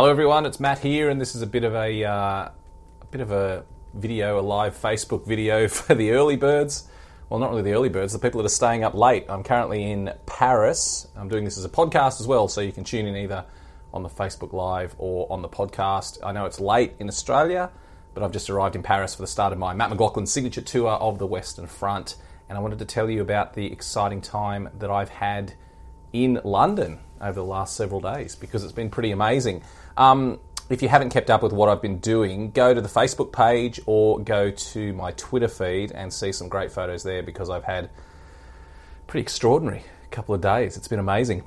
Hello, everyone. It's Matt here, and this is a bit of a, uh, a bit of a video, a live Facebook video for the early birds. Well, not really the early birds, the people that are staying up late. I'm currently in Paris. I'm doing this as a podcast as well, so you can tune in either on the Facebook Live or on the podcast. I know it's late in Australia, but I've just arrived in Paris for the start of my Matt McLachlan signature tour of the Western Front, and I wanted to tell you about the exciting time that I've had in London over the last several days because it's been pretty amazing. Um, if you haven't kept up with what I've been doing, go to the Facebook page or go to my Twitter feed and see some great photos there because I've had pretty extraordinary couple of days. It's been amazing.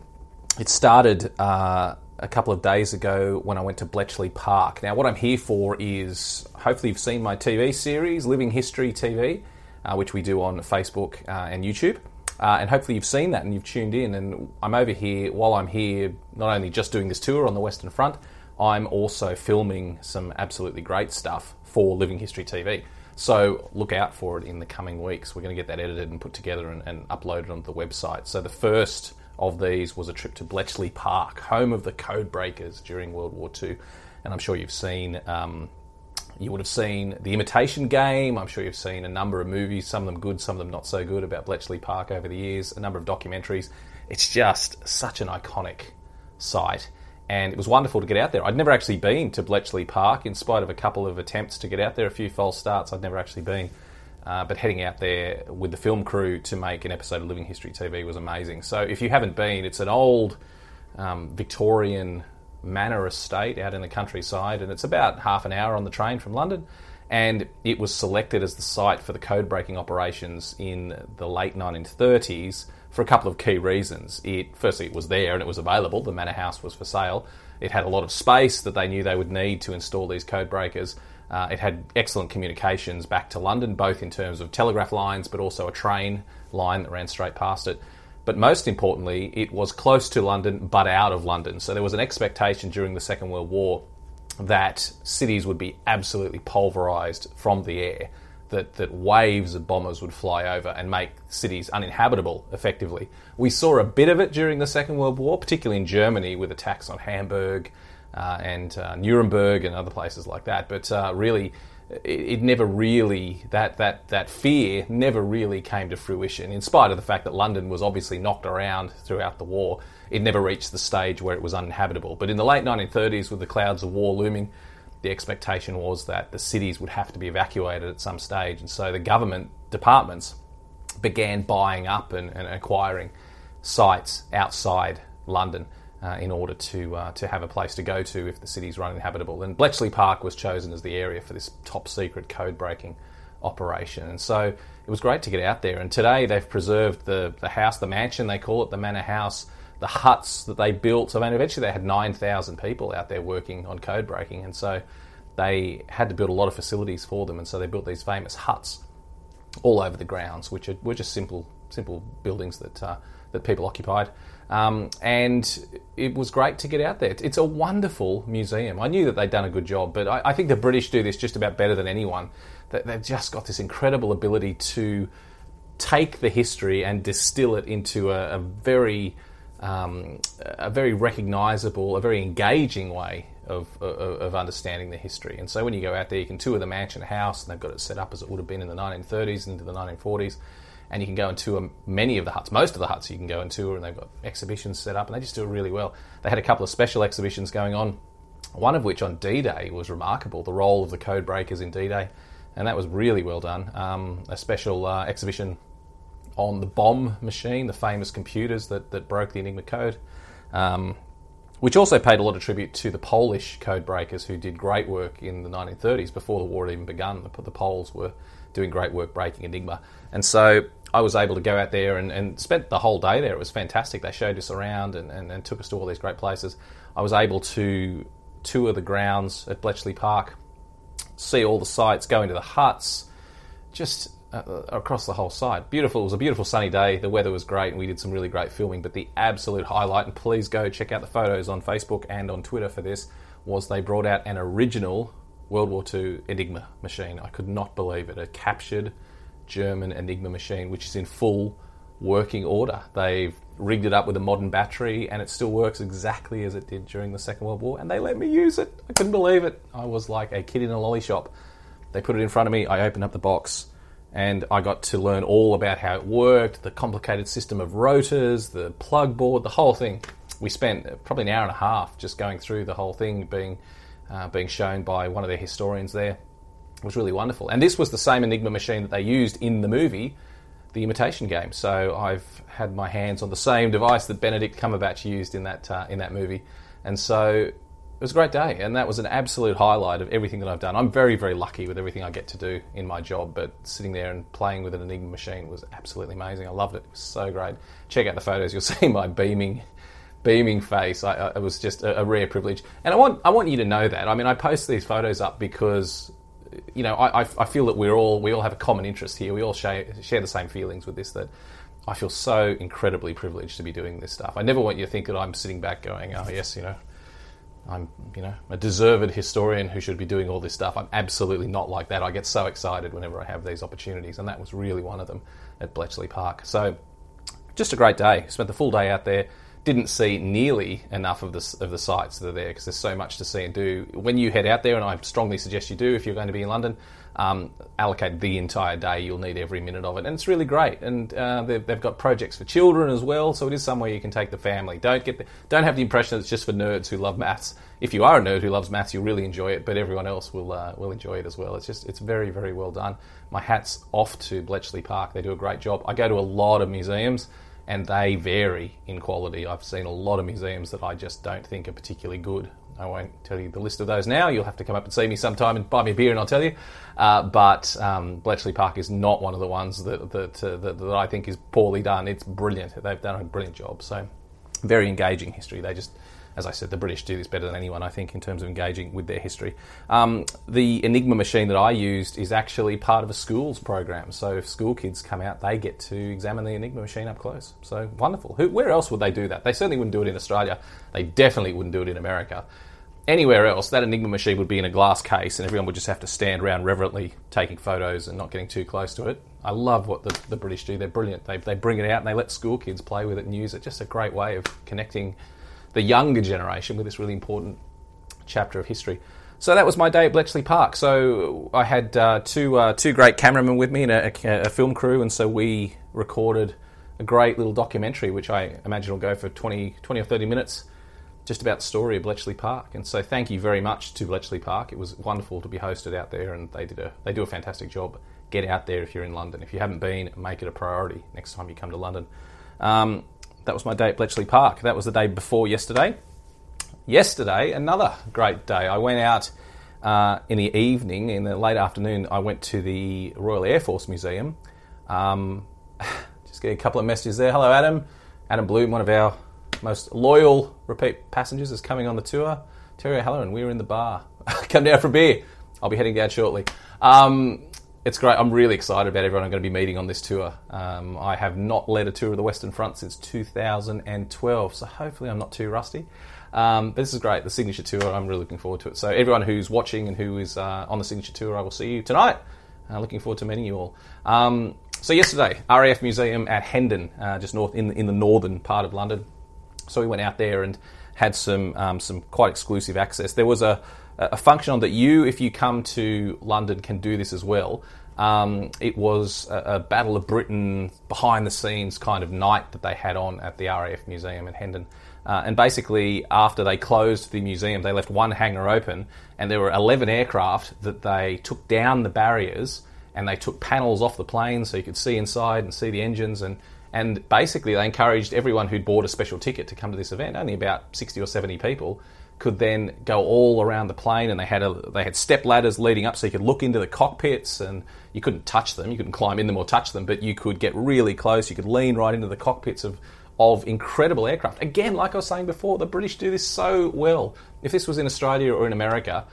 It started uh, a couple of days ago when I went to Bletchley Park. Now, what I'm here for is hopefully you've seen my TV series, Living History TV, uh, which we do on Facebook uh, and YouTube. Uh, and hopefully you've seen that and you've tuned in. And I'm over here while I'm here, not only just doing this tour on the Western Front, I'm also filming some absolutely great stuff for Living History TV. So look out for it in the coming weeks. We're going to get that edited and put together and, and uploaded onto the website. So the first of these was a trip to Bletchley Park, home of the code breakers during World War II. And I'm sure you've seen um, you would have seen The Imitation Game. I'm sure you've seen a number of movies, some of them good, some of them not so good, about Bletchley Park over the years, a number of documentaries. It's just such an iconic site. And it was wonderful to get out there. I'd never actually been to Bletchley Park, in spite of a couple of attempts to get out there, a few false starts. I'd never actually been. Uh, but heading out there with the film crew to make an episode of Living History TV was amazing. So if you haven't been, it's an old um, Victorian manor estate out in the countryside, and it's about half an hour on the train from London. And it was selected as the site for the code breaking operations in the late 1930s for a couple of key reasons. It firstly it was there and it was available. The manor house was for sale. It had a lot of space that they knew they would need to install these code breakers. Uh, it had excellent communications back to London, both in terms of telegraph lines, but also a train line that ran straight past it. But most importantly, it was close to London, but out of London. So there was an expectation during the Second World War that cities would be absolutely pulverized from the air, that, that waves of bombers would fly over and make cities uninhabitable effectively. We saw a bit of it during the Second World War, particularly in Germany with attacks on Hamburg uh, and uh, Nuremberg and other places like that. But uh, really, it, it never really that that that fear never really came to fruition. In spite of the fact that London was obviously knocked around throughout the war, it never reached the stage where it was uninhabitable. But in the late 1930s, with the clouds of war looming, the expectation was that the cities would have to be evacuated at some stage, and so the government departments began buying up and, and acquiring sites outside London. Uh, in order to uh, to have a place to go to if the city's run uninhabitable. And Bletchley Park was chosen as the area for this top secret code breaking operation. And so it was great to get out there. And today they've preserved the, the house, the mansion, they call it the manor house, the huts that they built. I mean, eventually they had 9,000 people out there working on code breaking. And so they had to build a lot of facilities for them. And so they built these famous huts all over the grounds, which are, were just simple simple buildings that uh, that people occupied. Um, and it was great to get out there. It's a wonderful museum. I knew that they'd done a good job, but I, I think the British do this just about better than anyone. That they've just got this incredible ability to take the history and distill it into a, a very um, a very recognisable, a very engaging way of, of, of, understanding the history. And so when you go out there, you can tour the mansion house, and they've got it set up as it would have been in the 1930s and into the 1940s and you can go and tour many of the huts. Most of the huts you can go and tour, and they've got exhibitions set up, and they just do it really well. They had a couple of special exhibitions going on, one of which on D Day was remarkable. The role of the code breakers in D Day. and that was really well done. Um, a special uh, exhibition on the bombe machine, the famous computers that, that broke the Enigma code, um, which also paid a lot of tribute to the Polish code breakers who did great work in the 1930s before the war had even begun. The, the Poles were doing great work breaking Enigma. And so I was able to go out there and, and spent the whole day there. It was fantastic. They showed us around and, and, and took us to all these great places. I was able to tour the grounds at Bletchley Park, see all the sites, go into the huts, just Uh, across the whole site. Beautiful. It was a beautiful sunny day. The weather was great, and we did some really great filming. But the absolute highlight, and please go check out the photos on Facebook and on Twitter for this, was they brought out an original World War II Enigma machine. I could not believe it. A captured German Enigma machine, which is in full working order. They've rigged it up with a modern battery, and it still works exactly as it did during the Second World War. And they let me use it. I couldn't believe it. I was like a kid in a lolly shop. They put it in front of me. I opened up the box and I got to learn all about how it worked, the complicated system of rotors, the plug board, the whole thing. We spent probably an hour and a half just going through the whole thing, being uh, being shown by one of their historians there. It was really wonderful. And this was the same Enigma machine that they used in the movie, The Imitation Game. So I've had my hands on the same device that Benedict Cumberbatch used in that uh, in that movie, and so was a great day, and that was an absolute highlight of everything that I've done. I'm very, very lucky with everything I get to do in my job, but sitting there and playing with an Enigma machine was absolutely amazing. I loved it. It was so great. Check out the photos; you'll see my beaming, beaming face. I, I, it was just a, a, rare privilege, and I want I want you to know that. I mean, I post these photos up because. You know, I, I feel that we're all we all have a common interest here. We all share, share the same feelings with this. That I feel so incredibly privileged to be doing this stuff. I never want you to think that I'm sitting back going, "Oh yes, you know, I'm, you know, a deserved historian who should be doing all this stuff. I'm absolutely not like that. I get so excited whenever I have these opportunities, and that was really one of them at Bletchley Park. So, just a great day. Spent the full day out there. Didn't see nearly enough of the of the sites that are there because there's so much to see and do. When you head out there, and I strongly suggest you do if you're going to be in London, um, allocate the entire day. You'll need every minute of it, and it's really great. And uh, they've, they've, got projects for children as well, so it is somewhere you can take the family. Don't get the, don't have the impression that it's just for nerds who love maths. If you are a nerd who loves maths, you'll really enjoy it, but everyone else will uh, will enjoy it as well. It's just it's very very well done. My hat's off to Bletchley Park. They do a great job. I go to a lot of museums. And they vary in quality. I've seen a lot of museums that I just don't think are particularly good. I won't tell you the list of those now. You'll have to come up and see me sometime and buy me a beer, and I'll tell you. Uh, but um, Bletchley Park is not one of the ones that that, uh, that, that I think is poorly done. It's brilliant. They've done a brilliant job. So very engaging history. They just as I said, the British do this better than anyone, I think, in terms of engaging with their history. Um, the Enigma machine that I used is actually part of a school's program. So if school kids come out, they get to examine the Enigma machine up close. So wonderful. Who, where else would they do that? They certainly wouldn't do it in Australia. They definitely wouldn't do it in America. Anywhere else, that Enigma machine would be in a glass case, and everyone would just have to stand around reverently taking photos and not getting too close to it. I love what the, the British do. They're brilliant. They, they bring it out and they let school kids play with it and use it. Just a great way of connecting the younger generation with this really important chapter of history. So that was my day at Bletchley Park. So I had uh, two uh, two great cameramen with me and a, a, film crew, and so we recorded a great little documentary, which I imagine will go for 20, 20 or 30 minutes, just about the story of Bletchley Park. And so thank you very much to Bletchley Park. It was wonderful to be hosted out there, and they did a they do a fantastic job. Get out there if you're in London. If you haven't been, make it a priority next time you come to London. Um, that was my day at Bletchley Park. That was the day before yesterday. Yesterday, another great day. I went out uh, in the evening, in the late afternoon, I went to the Royal Air Force Museum. Um, just get a couple of messages there. Hello, Adam. Adam Bloom, one of our most loyal repeat passengers, is coming on the tour. Terry O'Halloran, we're in the bar. Come down for a beer. I'll be heading down shortly. Um, it's great. I'm really excited about everyone I'm going to be meeting on this tour. Um, I have not led a tour of the Western Front since 2012, so hopefully I'm not too rusty. Um, but this is great, the signature tour. I'm really looking forward to it. So everyone who's watching and who is uh, on the signature tour, I will see you tonight. Uh, looking forward to meeting you all. Um, so yesterday, RAF Museum at Hendon, uh, just north in in the northern part of London. So we went out there and had some um, some quite exclusive access. There was a a, function on that you, if you come to London, can do this as well. Um, it was a, a, Battle of Britain behind the scenes kind of night that they had on at the RAF Museum in Hendon. Uh, and basically, after they closed the museum, they left one hangar open, and there were 11 aircraft that they took down the barriers and they took panels off the plane so you could see inside and see the engines. And, and basically, they encouraged everyone who'd bought a special ticket to come to this event, only about 60 or 70 people, could then go all around the plane, and they had a, they had step ladders leading up, so you could look into the cockpits, and you couldn't touch them, you couldn't climb in them or touch them, but you could get really close. You could lean right into the cockpits of of incredible aircraft. Again, like I was saying before, the British do this so well. If this was in Australia or in America,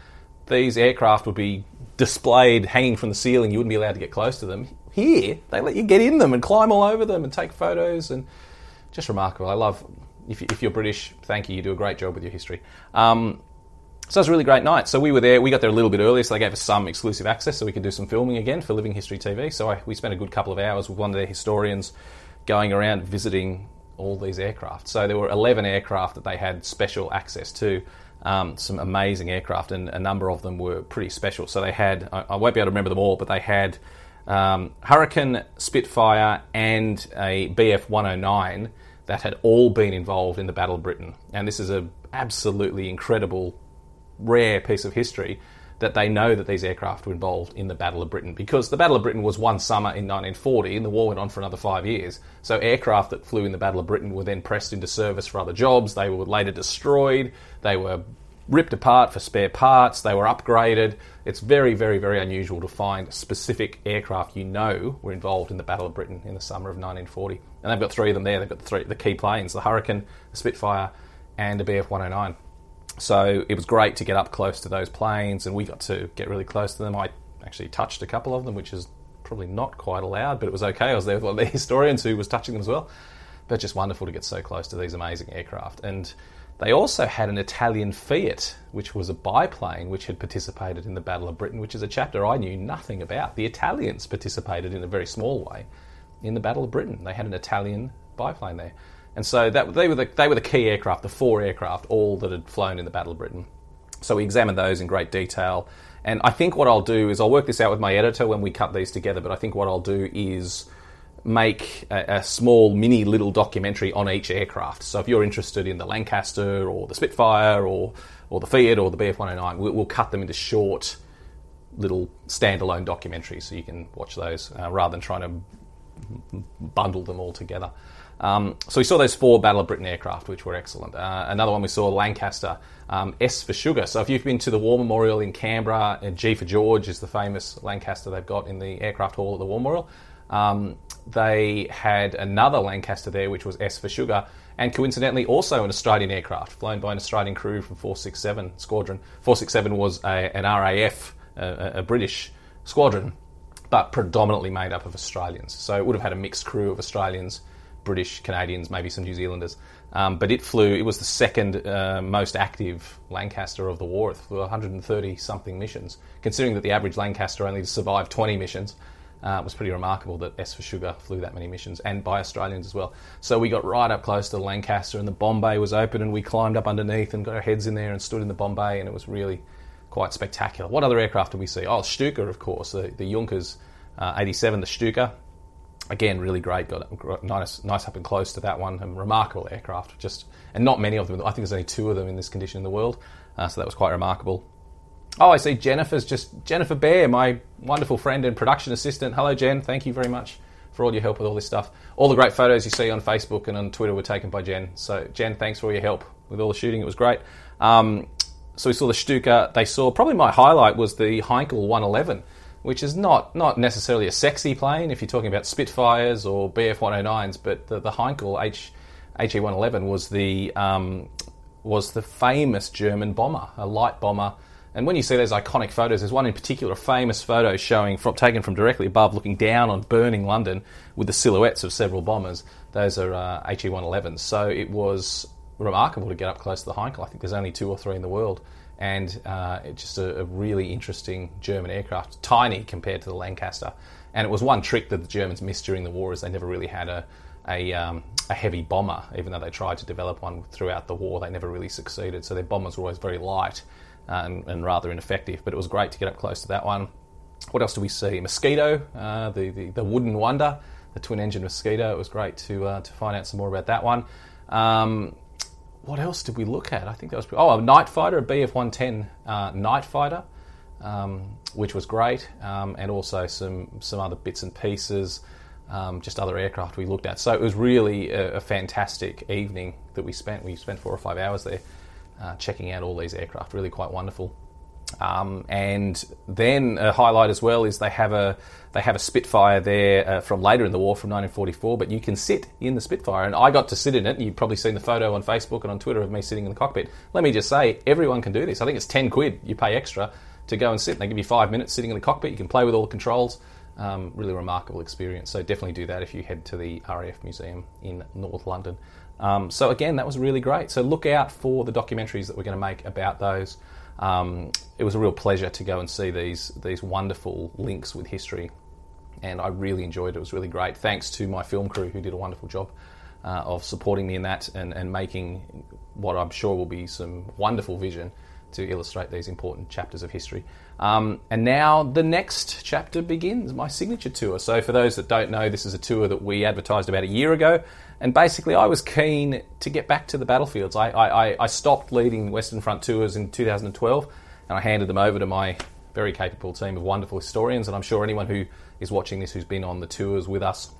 these aircraft would be displayed hanging from the ceiling. You wouldn't be allowed to get close to them. Here, they let you get in them and climb all over them and take photos, and just remarkable. I love. If, if you're British, thank you. You do a great job with your history. Um, so it was a really great night. So we were there. We got there a little bit earlier, so they gave us some exclusive access, so we could do some filming again for Living History TV. So I, we spent a good couple of hours with one of their historians, going around visiting all these aircraft. So there were 11 aircraft that they had special access to. Um, some amazing aircraft, and a number of them were pretty special. So they had, I, I won't be able to remember them all, but they had um, Hurricane, Spitfire, and a Bf 109 that had all been involved in the Battle of Britain. And this is an absolutely incredible, rare piece of history that they know that these aircraft were involved in the Battle of Britain because the Battle of Britain was one summer in 1940 and the war went on for another five years. So aircraft that flew in the Battle of Britain were then pressed into service for other jobs. They were later destroyed. They were ripped apart for spare parts. They were upgraded. It's very, very, very unusual to find specific aircraft you know were involved in the Battle of Britain in the summer of 1940. And they've got three of them there. They've got the three the key planes: the Hurricane, the Spitfire, and the Bf 109. So it was great to get up close to those planes, and we got to get really close to them. I actually touched a couple of them, which is probably not quite allowed, but it was okay. I was there with one of the historians who was touching them as well. But just wonderful to get so close to these amazing aircraft. And they also had an Italian Fiat, which was a biplane which had participated in the Battle of Britain, which is a chapter I knew nothing about. The Italians participated in a very small way in the Battle of Britain. They had an Italian biplane there. And so that, they, were the, they were the key aircraft, the four aircraft, all that had flown in the Battle of Britain. So we examined those in great detail. And I think what I'll do is I'll work this out with my editor when we cut these together, but I think what I'll do is make a, a, small mini little documentary on each aircraft. So if you're interested in the Lancaster or the Spitfire or, or the Fiat or the Bf 109, we'll, we'll cut them into short little standalone documentaries so you can watch those uh, rather than trying to bundle them all together. Um, so we saw those four Battle of Britain aircraft, which were excellent. Uh, another one we saw Lancaster, um, S for sugar. So if you've been to the War Memorial in Canberra, and G for George is the famous Lancaster they've got in the aircraft hall at the War Memorial. Um, they had another Lancaster there, which was S for sugar, and coincidentally also an Australian aircraft flown by an Australian crew from 467 Squadron. 467 was a, an RAF, a, a British squadron, but predominantly made up of Australians. So it would have had a mixed crew of Australians British, Canadians, maybe some New Zealanders. Um, but it flew, it was the second uh, most active Lancaster of the war. It flew 130 something missions. Considering that the average Lancaster only survived 20 missions, uh, it was pretty remarkable that S for Sugar flew that many missions, and by Australians as well. So we got right up close to Lancaster, and the bomb bay was open, and we climbed up underneath and got our heads in there and stood in the bomb bay, and it was really quite spectacular. What other aircraft do we see? Oh, Stuka, of course, the, the Junkers uh, 87, the Stuka again, really great. Got nice, nice up and close to that one. Remarkable aircraft. Just and not many of them. I think there's only two of them in this condition in the world. Uh, so that was quite remarkable. Oh, I see Jennifer's just Jennifer Bear, my wonderful friend and production assistant. Hello, Jen. Thank you very much for all your help with all this stuff. All the great photos you see on Facebook and on Twitter were taken by Jen. So, Jen, thanks for all your help with all the shooting. It was great. Um, so we saw the Stuka. They saw probably my highlight was the Heinkel 111 which is not not necessarily a sexy plane if you're talking about Spitfires or Bf 109s, but the, the Heinkel H HE 111 was the um, was the famous German bomber, a light bomber. And when you see those iconic photos, there's one in particular, a famous photo showing from taken from directly above, looking down on burning London with the silhouettes of several bombers. Those are uh, HE 111s. So it was remarkable to get up close to the Heinkel. I think there's only two or three in the world and uh, it's just a, a, really interesting German aircraft, tiny compared to the Lancaster. And it was one trick that the Germans missed during the war is they never really had a a, um, a heavy bomber, even though they tried to develop one throughout the war. They never really succeeded, so their bombers were always very light. uh, and, and, rather ineffective. But it was great to get up close to that one. What else do we see? Mosquito, uh, the, the, the wooden wonder, the twin engine Mosquito. It was great to uh, to find out some more about that one. Um, what else did we look at? I think that was oh a night fighter, a Bf one ten uh, night fighter, um, which was great, um, and also some some other bits and pieces, um, just other aircraft we looked at. So it was really a, a, fantastic evening that we spent. We spent four or five hours there, uh, checking out all these aircraft. Really quite wonderful. Um, and then a highlight as well is they have a they have a Spitfire there uh, from later in the war from 1944, but you can sit in the Spitfire, and I got to sit in it. You've probably seen the photo on Facebook and on Twitter of me sitting in the cockpit. Let me just say, everyone can do this. I think it's 10 quid you pay extra to go and sit. They give you five minutes sitting in the cockpit. You can play with all the controls. Um, really remarkable experience. So definitely do that if you head to the RAF Museum in North London. Um, so again, that was really great. So look out for the documentaries that we're going to make about those. Um, it was a real pleasure to go and see these these wonderful links with history, and I really enjoyed it. It was really great. Thanks to my film crew who did a wonderful job uh, of supporting me in that and, and making what I'm sure will be some wonderful vision to illustrate these important chapters of history. Um, and now the next chapter begins, my signature tour. So, for those that don't know, this is a tour that we advertised about a year ago. And basically, I was keen to get back to the battlefields. I, I, I stopped leading Western Front tours in 2012 and I handed them over to my very capable team of wonderful historians. And I'm sure anyone who is watching this who's been on the tours with us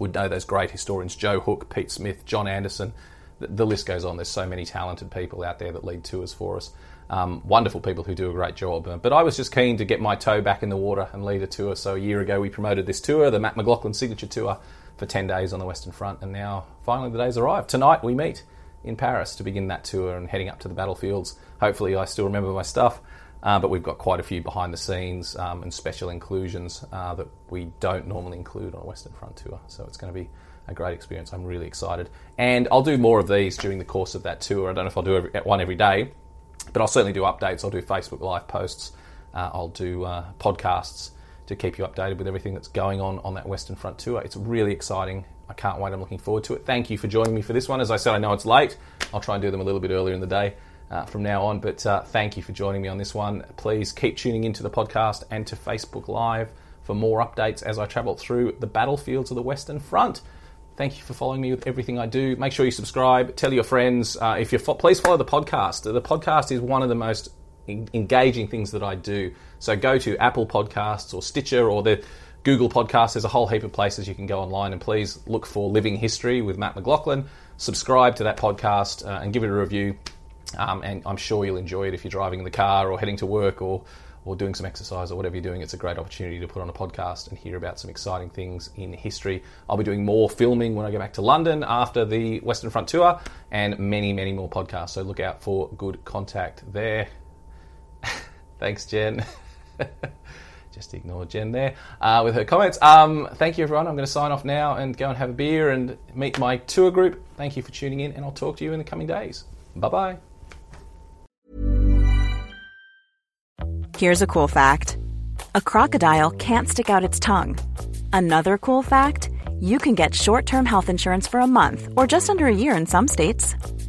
would know those great historians Joe Hook, Pete Smith, John Anderson. The, the list goes on. There's so many talented people out there that lead tours for us. Um, wonderful people who do a great job. Uh, but I was just keen to get my toe back in the water and lead a tour. So a year ago, we promoted this tour, the Matt McLachlan Signature Tour, for 10 days on the Western Front. And now, finally, the day's arrived. Tonight, we meet in Paris to begin that tour and heading up to the battlefields. Hopefully, I still remember my stuff. Uh, but we've got quite a few behind the scenes um, and special inclusions uh, that we don't normally include on a Western Front tour. So it's going to be a great experience. I'm really excited. And I'll do more of these during the course of that tour. I don't know if I'll do every, one every day, but I'll certainly do updates. I'll do Facebook Live posts. Uh, I'll do uh, podcasts to keep you updated with everything that's going on on that Western Front tour. It's really exciting. I can't wait. I'm looking forward to it. Thank you for joining me for this one. As I said, I know it's late. I'll try and do them a little bit earlier in the day. Uh, from now on, but uh, thank you for joining me on this one. Please keep tuning into the podcast and to Facebook Live for more updates as I travel through the battlefields of the Western Front. Thank you for following me with everything I do. Make sure you subscribe. Tell your friends. Uh, if you fo- please follow the podcast. The podcast is one of the most engaging things that I do. So go to Apple Podcasts or Stitcher or the Google Podcasts. There's a whole heap of places you can go online, and please look for Living History with Matt McLachlan. Subscribe to that podcast uh, and give it a review. Um, and I'm sure you'll enjoy it if you're driving in the car or heading to work or or doing some exercise or whatever you're doing, it's a great opportunity to put on a podcast and hear about some exciting things in history. I'll be doing more filming when I go back to London after the Western Front tour and many, many more podcasts. So look out for good contact there. Thanks, Jen. Just ignore Jen there uh, with her comments. Um, thank you, everyone. I'm going to sign off now and go and have a beer and meet my tour group. Thank you for tuning in, and I'll talk to you in the coming days. Bye bye. Here's a cool fact a crocodile can't stick out its tongue. Another cool fact you can get short term health insurance for a month or just under a year in some states.